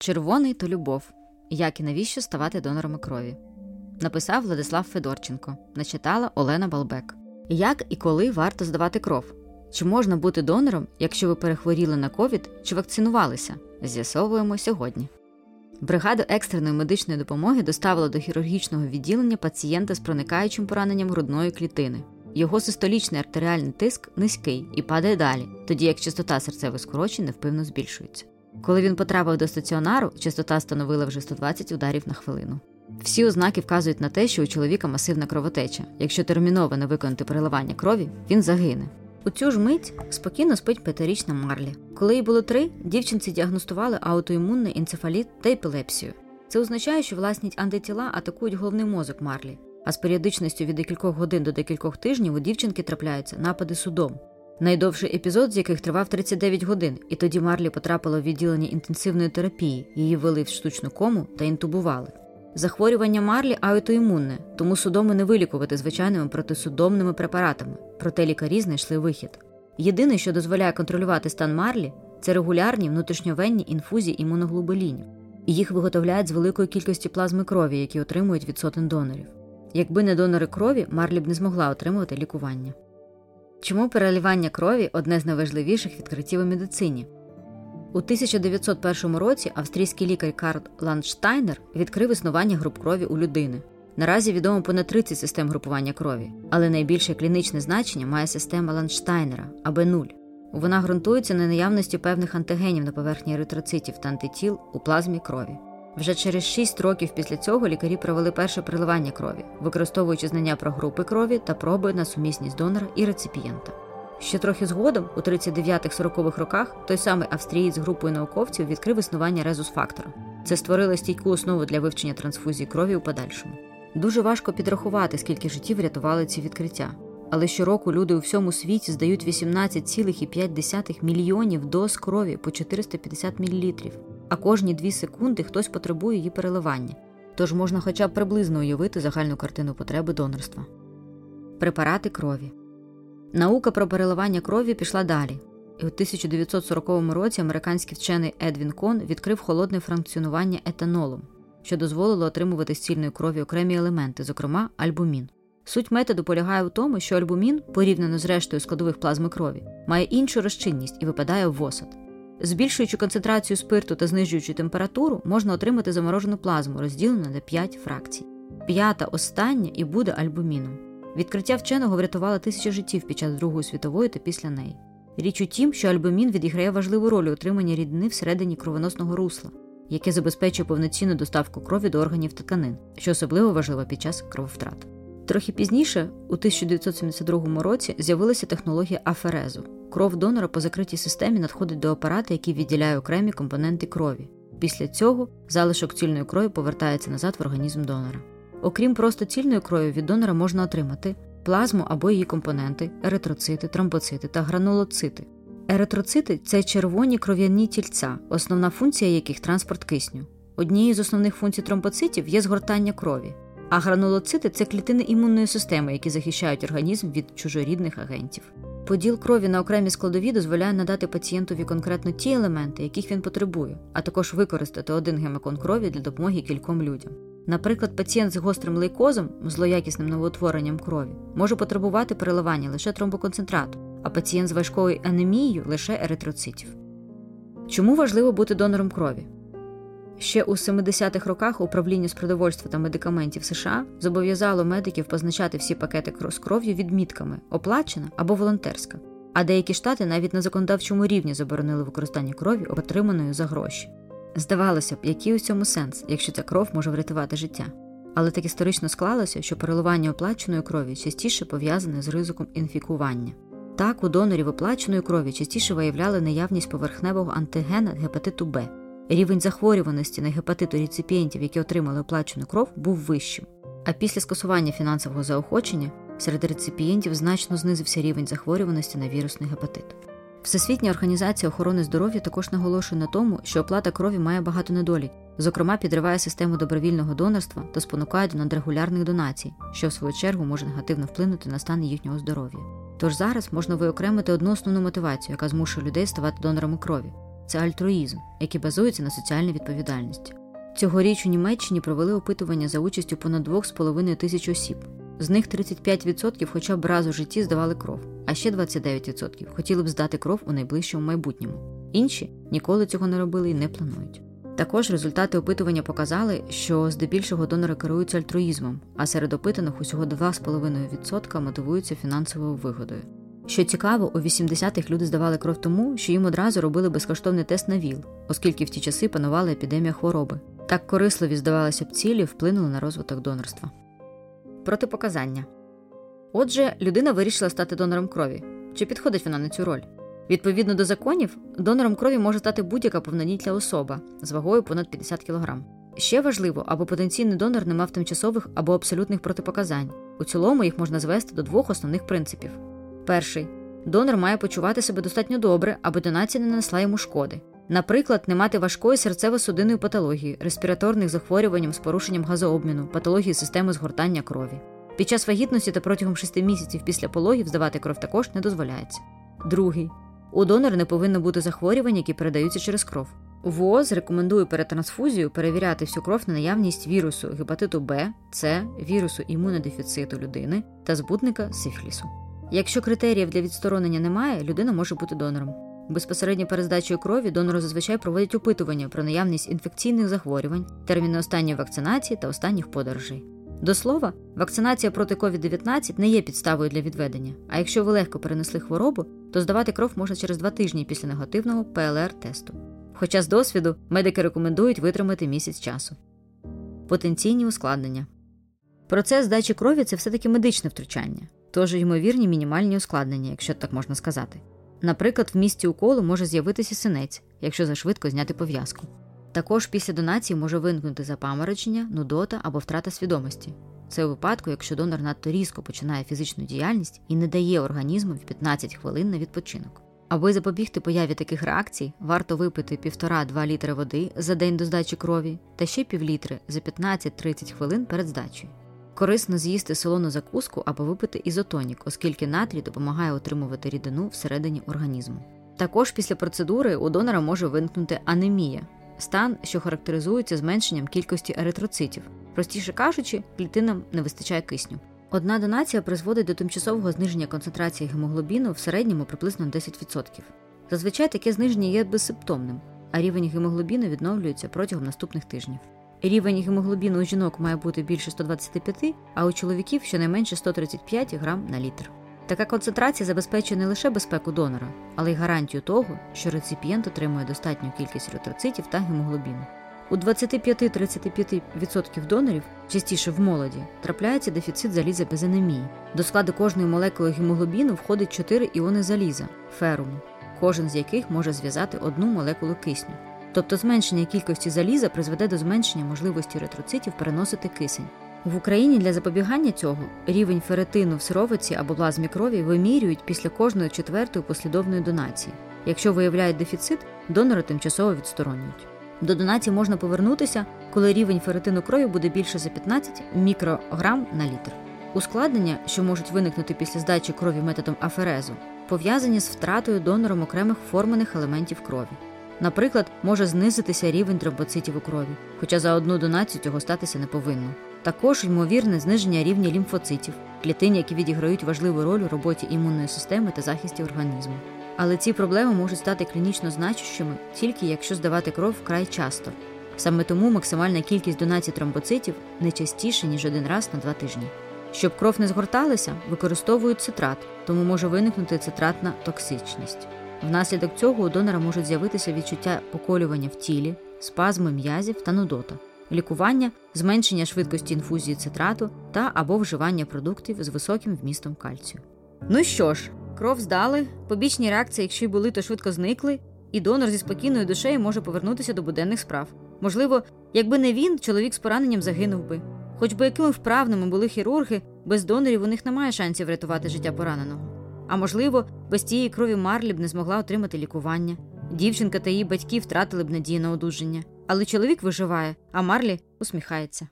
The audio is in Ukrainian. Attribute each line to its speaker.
Speaker 1: Червоний то любов. Як і навіщо ставати донорами крові? Написав Владислав Федорченко. Начитала Олена Балбек. Як і коли варто здавати кров? Чи можна бути донором, якщо ви перехворіли на ковід чи вакцинувалися? З'ясовуємо сьогодні. Бригада екстреної медичної допомоги доставила до хірургічного відділення пацієнта з проникаючим пораненням грудної клітини. Його систолічний артеріальний тиск низький і падає далі, тоді як частота серцевих скорочень невпивно збільшується. Коли він потрапив до стаціонару, частота становила вже 120 ударів на хвилину. Всі ознаки вказують на те, що у чоловіка масивна кровотеча. Якщо терміново не виконати переливання крові, він загине. У цю ж мить спокійно спить п'ятирічна Марлі. Коли їй було три, дівчинці діагностували аутоімунний енцефаліт та епілепсію. Це означає, що власні антитіла атакують головний мозок Марлі, а з періодичністю від декількох годин до декількох тижнів у дівчинки трапляються напади судом. Найдовший епізод, з яких тривав 39 годин, і тоді Марлі потрапила в відділення інтенсивної терапії, її ввели в штучну кому та інтубували. Захворювання Марлі аутоімунне, тому судоми не вилікувати звичайними протисудомними препаратами, проте лікарі знайшли вихід. Єдине, що дозволяє контролювати стан Марлі, це регулярні внутрішньовенні інфузії імуноглобулінів. Їх виготовляють з великої кількості плазми крові, які отримують від сотень донорів. Якби не донори крові, Марлі б не змогла отримувати лікування. Чому переливання крові одне з найважливіших відкриттів у медицині? У 1901 році австрійський лікар Карл Ландштайнер відкрив існування груп крові у людини. Наразі відомо понад 30 систем групування крові, але найбільше клінічне значення має система Ландштайнера АБ0. Вона ґрунтується на наявності певних антигенів на поверхні еритроцитів та антитіл у плазмі крові. Вже через 6 років після цього лікарі провели перше приливання крові, використовуючи знання про групи крові та проби на сумісність донора і реципієнта. Ще трохи згодом, у 39-40-х роках, той самий австрієць з групою науковців відкрив існування резус-фактора. Це створило стійку основу для вивчення трансфузії крові у подальшому. Дуже важко підрахувати, скільки життів рятували ці відкриття. Але щороку люди у всьому світі здають 18,5 мільйонів доз крові по 450 мл, а кожні 2 секунди хтось потребує її переливання. Тож можна хоча б приблизно уявити загальну картину потреби донорства. Препарати крові. Наука про переливання крові пішла далі, і у 1940 році американський вчений Едвін Кон відкрив холодне функціонування етанолом, що дозволило отримувати з цільної крові окремі елементи, зокрема альбумін. Суть методу полягає у тому, що альбумін, порівняно з рештою складових плазми крові, має іншу розчинність і випадає в осад. Збільшуючи концентрацію спирту та знижуючи температуру, можна отримати заморожену плазму, розділену на 5 фракцій. П'ята остання і буде альбуміном. Відкриття вченого врятувало тисячі життів під час Другої світової та після неї. Річ у тім, що альбумін відіграє важливу роль у утриманні рідини всередині кровоносного русла, яке забезпечує повноцінну доставку крові до органів та тканин, що особливо важливо під час крововтрат. Трохи пізніше, у 1972 році, з'явилася технологія аферезу. Кров донора по закритій системі надходить до апарата, який відділяє окремі компоненти крові. Після цього залишок цільної крові повертається назад в організм донора. Окрім просто цільної крові, від донора можна отримати плазму або її компоненти, еритроцити, тромбоцити та гранулоцити. Еритроцити це червоні кров'яні тільця, основна функція яких транспорт кисню. Однією з основних функцій тромбоцитів є згортання крові, а гранулоцити це клітини імунної системи, які захищають організм від чужорідних агентів. Поділ крові на окремі складові дозволяє надати пацієнтові конкретно ті елементи, яких він потребує, а також використати один гемокон крові для допомоги кільком людям. Наприклад, пацієнт з гострим лейкозом, злоякісним новоутворенням крові, може потребувати переливання лише тромбоконцентрату, а пацієнт з важкою анемією лише еритроцитів. Чому важливо бути донором крові? Ще у 70-х роках управління з продовольства та медикаментів США зобов'язало медиків позначати всі пакети з кров'ю відмітками оплачена або волонтерська, а деякі штати навіть на законодавчому рівні заборонили використання крові, отриманої за гроші. Здавалося б, який у цьому сенс, якщо ця кров може врятувати життя. Але так історично склалося, що переливання оплаченої крові частіше пов'язане з ризиком інфікування. Так, у донорів оплаченої крові частіше виявляли наявність поверхневого антигена гепатиту Б. Рівень захворюваності на гепатиту реципієнтів, які отримали оплачену кров, був вищим. А після скасування фінансового заохочення серед реципієнтів значно знизився рівень захворюваності на вірусний гепатит. Всесвітня організація охорони здоров'я також наголошує на тому, що оплата крові має багато недоліків, зокрема, підриває систему добровільного донорства та спонукає до надрегулярних донацій, що в свою чергу може негативно вплинути на стан їхнього здоров'я. Тож зараз можна виокремити одну основну мотивацію, яка змушує людей ставати донорами крові це альтруїзм, який базується на соціальній відповідальності. Цьогоріч у Німеччині провели опитування за участю понад 2,5 тисяч осіб. З них 35% хоча б раз у житті здавали кров, а ще 29% хотіли б здати кров у найближчому майбутньому. Інші ніколи цього не робили і не планують. Також результати опитування показали, що здебільшого донори керуються альтруїзмом, а серед опитаних усього 2,5% мотивуються фінансовою вигодою. Що цікаво, у 80-х люди здавали кров тому, що їм одразу робили безкоштовний тест на ВІЛ, оскільки в ті часи панувала епідемія хвороби. Так корисливі здавалися б цілі вплинули на розвиток донорства. Протипоказання отже, людина вирішила стати донором крові. Чи підходить вона на цю роль? Відповідно до законів, донором крові може стати будь-яка повнолітня особа з вагою понад 50 кг. Ще важливо, аби потенційний донор не мав тимчасових або абсолютних протипоказань. У цілому їх можна звести до двох основних принципів. Перший донор має почувати себе достатньо добре, аби донація не нанесла йому шкоди. Наприклад, не мати важкої серцево-судинної патології, респіраторних захворювань з порушенням газообміну, патології системи згортання крові. Під час вагітності та протягом 6 місяців після пологів здавати кров також не дозволяється. Другий у донора не повинно бути захворювань, які передаються через кров. ВООЗ рекомендує перед трансфузією перевіряти всю кров на наявність вірусу гепатиту Б, С, вірусу імунодефіциту людини та збутника сифілісу. Якщо критеріїв для відсторонення немає, людина може бути донором. Безпосередньо перед здачею крові донору зазвичай проводять опитування про наявність інфекційних захворювань, терміни останньої вакцинації та останніх подорожей. До слова, вакцинація проти COVID-19 не є підставою для відведення, а якщо ви легко перенесли хворобу, то здавати кров можна через два тижні після негативного ПЛР-тесту. Хоча з досвіду медики рекомендують витримати місяць часу. Потенційні ускладнення. Процес здачі крові це все-таки медичне втручання, тож ймовірні мінімальні ускладнення, якщо так можна сказати. Наприклад, в місці уколу може з'явитися синець, якщо зашвидко зняти пов'язку. Також після донації може виникнути запаморочення, нудота або втрата свідомості. Це у випадку, якщо донор надто різко починає фізичну діяльність і не дає організму 15 хвилин на відпочинок. Аби запобігти появі таких реакцій, варто випити 1,5-2 літри води за день до здачі крові та ще півлітри за 15-30 хвилин перед здачею. Корисно з'їсти солону закуску або випити ізотонік, оскільки натрій допомагає отримувати рідину всередині організму. Також після процедури у донора може виникнути анемія, стан, що характеризується зменшенням кількості еритроцитів. Простіше кажучи, клітинам не вистачає кисню. Одна донація призводить до тимчасового зниження концентрації гемоглобіну в середньому приблизно 10%. Зазвичай таке зниження є безсимптомним, а рівень гемоглобіну відновлюється протягом наступних тижнів. Рівень гемоглобіну у жінок має бути більше 125, а у чоловіків щонайменше 135 грам на літр. Така концентрація забезпечує не лише безпеку донора, але й гарантію того, що реципієнт отримує достатню кількість еритроцитів та гемоглобіну. У 25-35% донорів, частіше в молоді, трапляється дефіцит заліза без анемії. До складу кожної молекули гемоглобіну входить 4 іони заліза феруму, кожен з яких може зв'язати одну молекулу кисню. Тобто зменшення кількості заліза призведе до зменшення можливості еритроцитів переносити кисень. В Україні для запобігання цього рівень феретину в сировиці або плазмі крові вимірюють після кожної четвертої послідовної донації. Якщо виявляють дефіцит, донори тимчасово відсторонюють. До донації можна повернутися, коли рівень феретину крові буде більше за 15 мікрограм на літр. Ускладнення, що можуть виникнути після здачі крові методом аферезу, пов'язані з втратою донором окремих формених елементів крові. Наприклад, може знизитися рівень тромбоцитів у крові, хоча за одну донацію цього статися не повинно. Також ймовірне зниження рівня лімфоцитів, клітин, які відіграють важливу роль у роботі імунної системи та захисті організму. Але ці проблеми можуть стати клінічно значущими тільки якщо здавати кров вкрай часто. Саме тому максимальна кількість донацій тромбоцитів не частіше, ніж один раз на два тижні. Щоб кров не згорталася, використовують цитрат, тому може виникнути цитратна токсичність. Внаслідок цього у донора можуть з'явитися відчуття поколювання в тілі, спазми м'язів та нудота, лікування, зменшення швидкості інфузії цитрату та або вживання продуктів з високим вмістом кальцію. Ну що ж, кров здали, побічні реакції, якщо й були, то швидко зникли, і донор зі спокійною душею може повернутися до буденних справ. Можливо, якби не він, чоловік з пораненням загинув би. Хоч би якими вправними були хірурги, без донорів у них немає шансів врятувати життя пораненого. А можливо, без тієї крові Марлі б не змогла отримати лікування. Дівчинка та її батьки втратили б надію на одужання. Але чоловік виживає, а Марлі усміхається.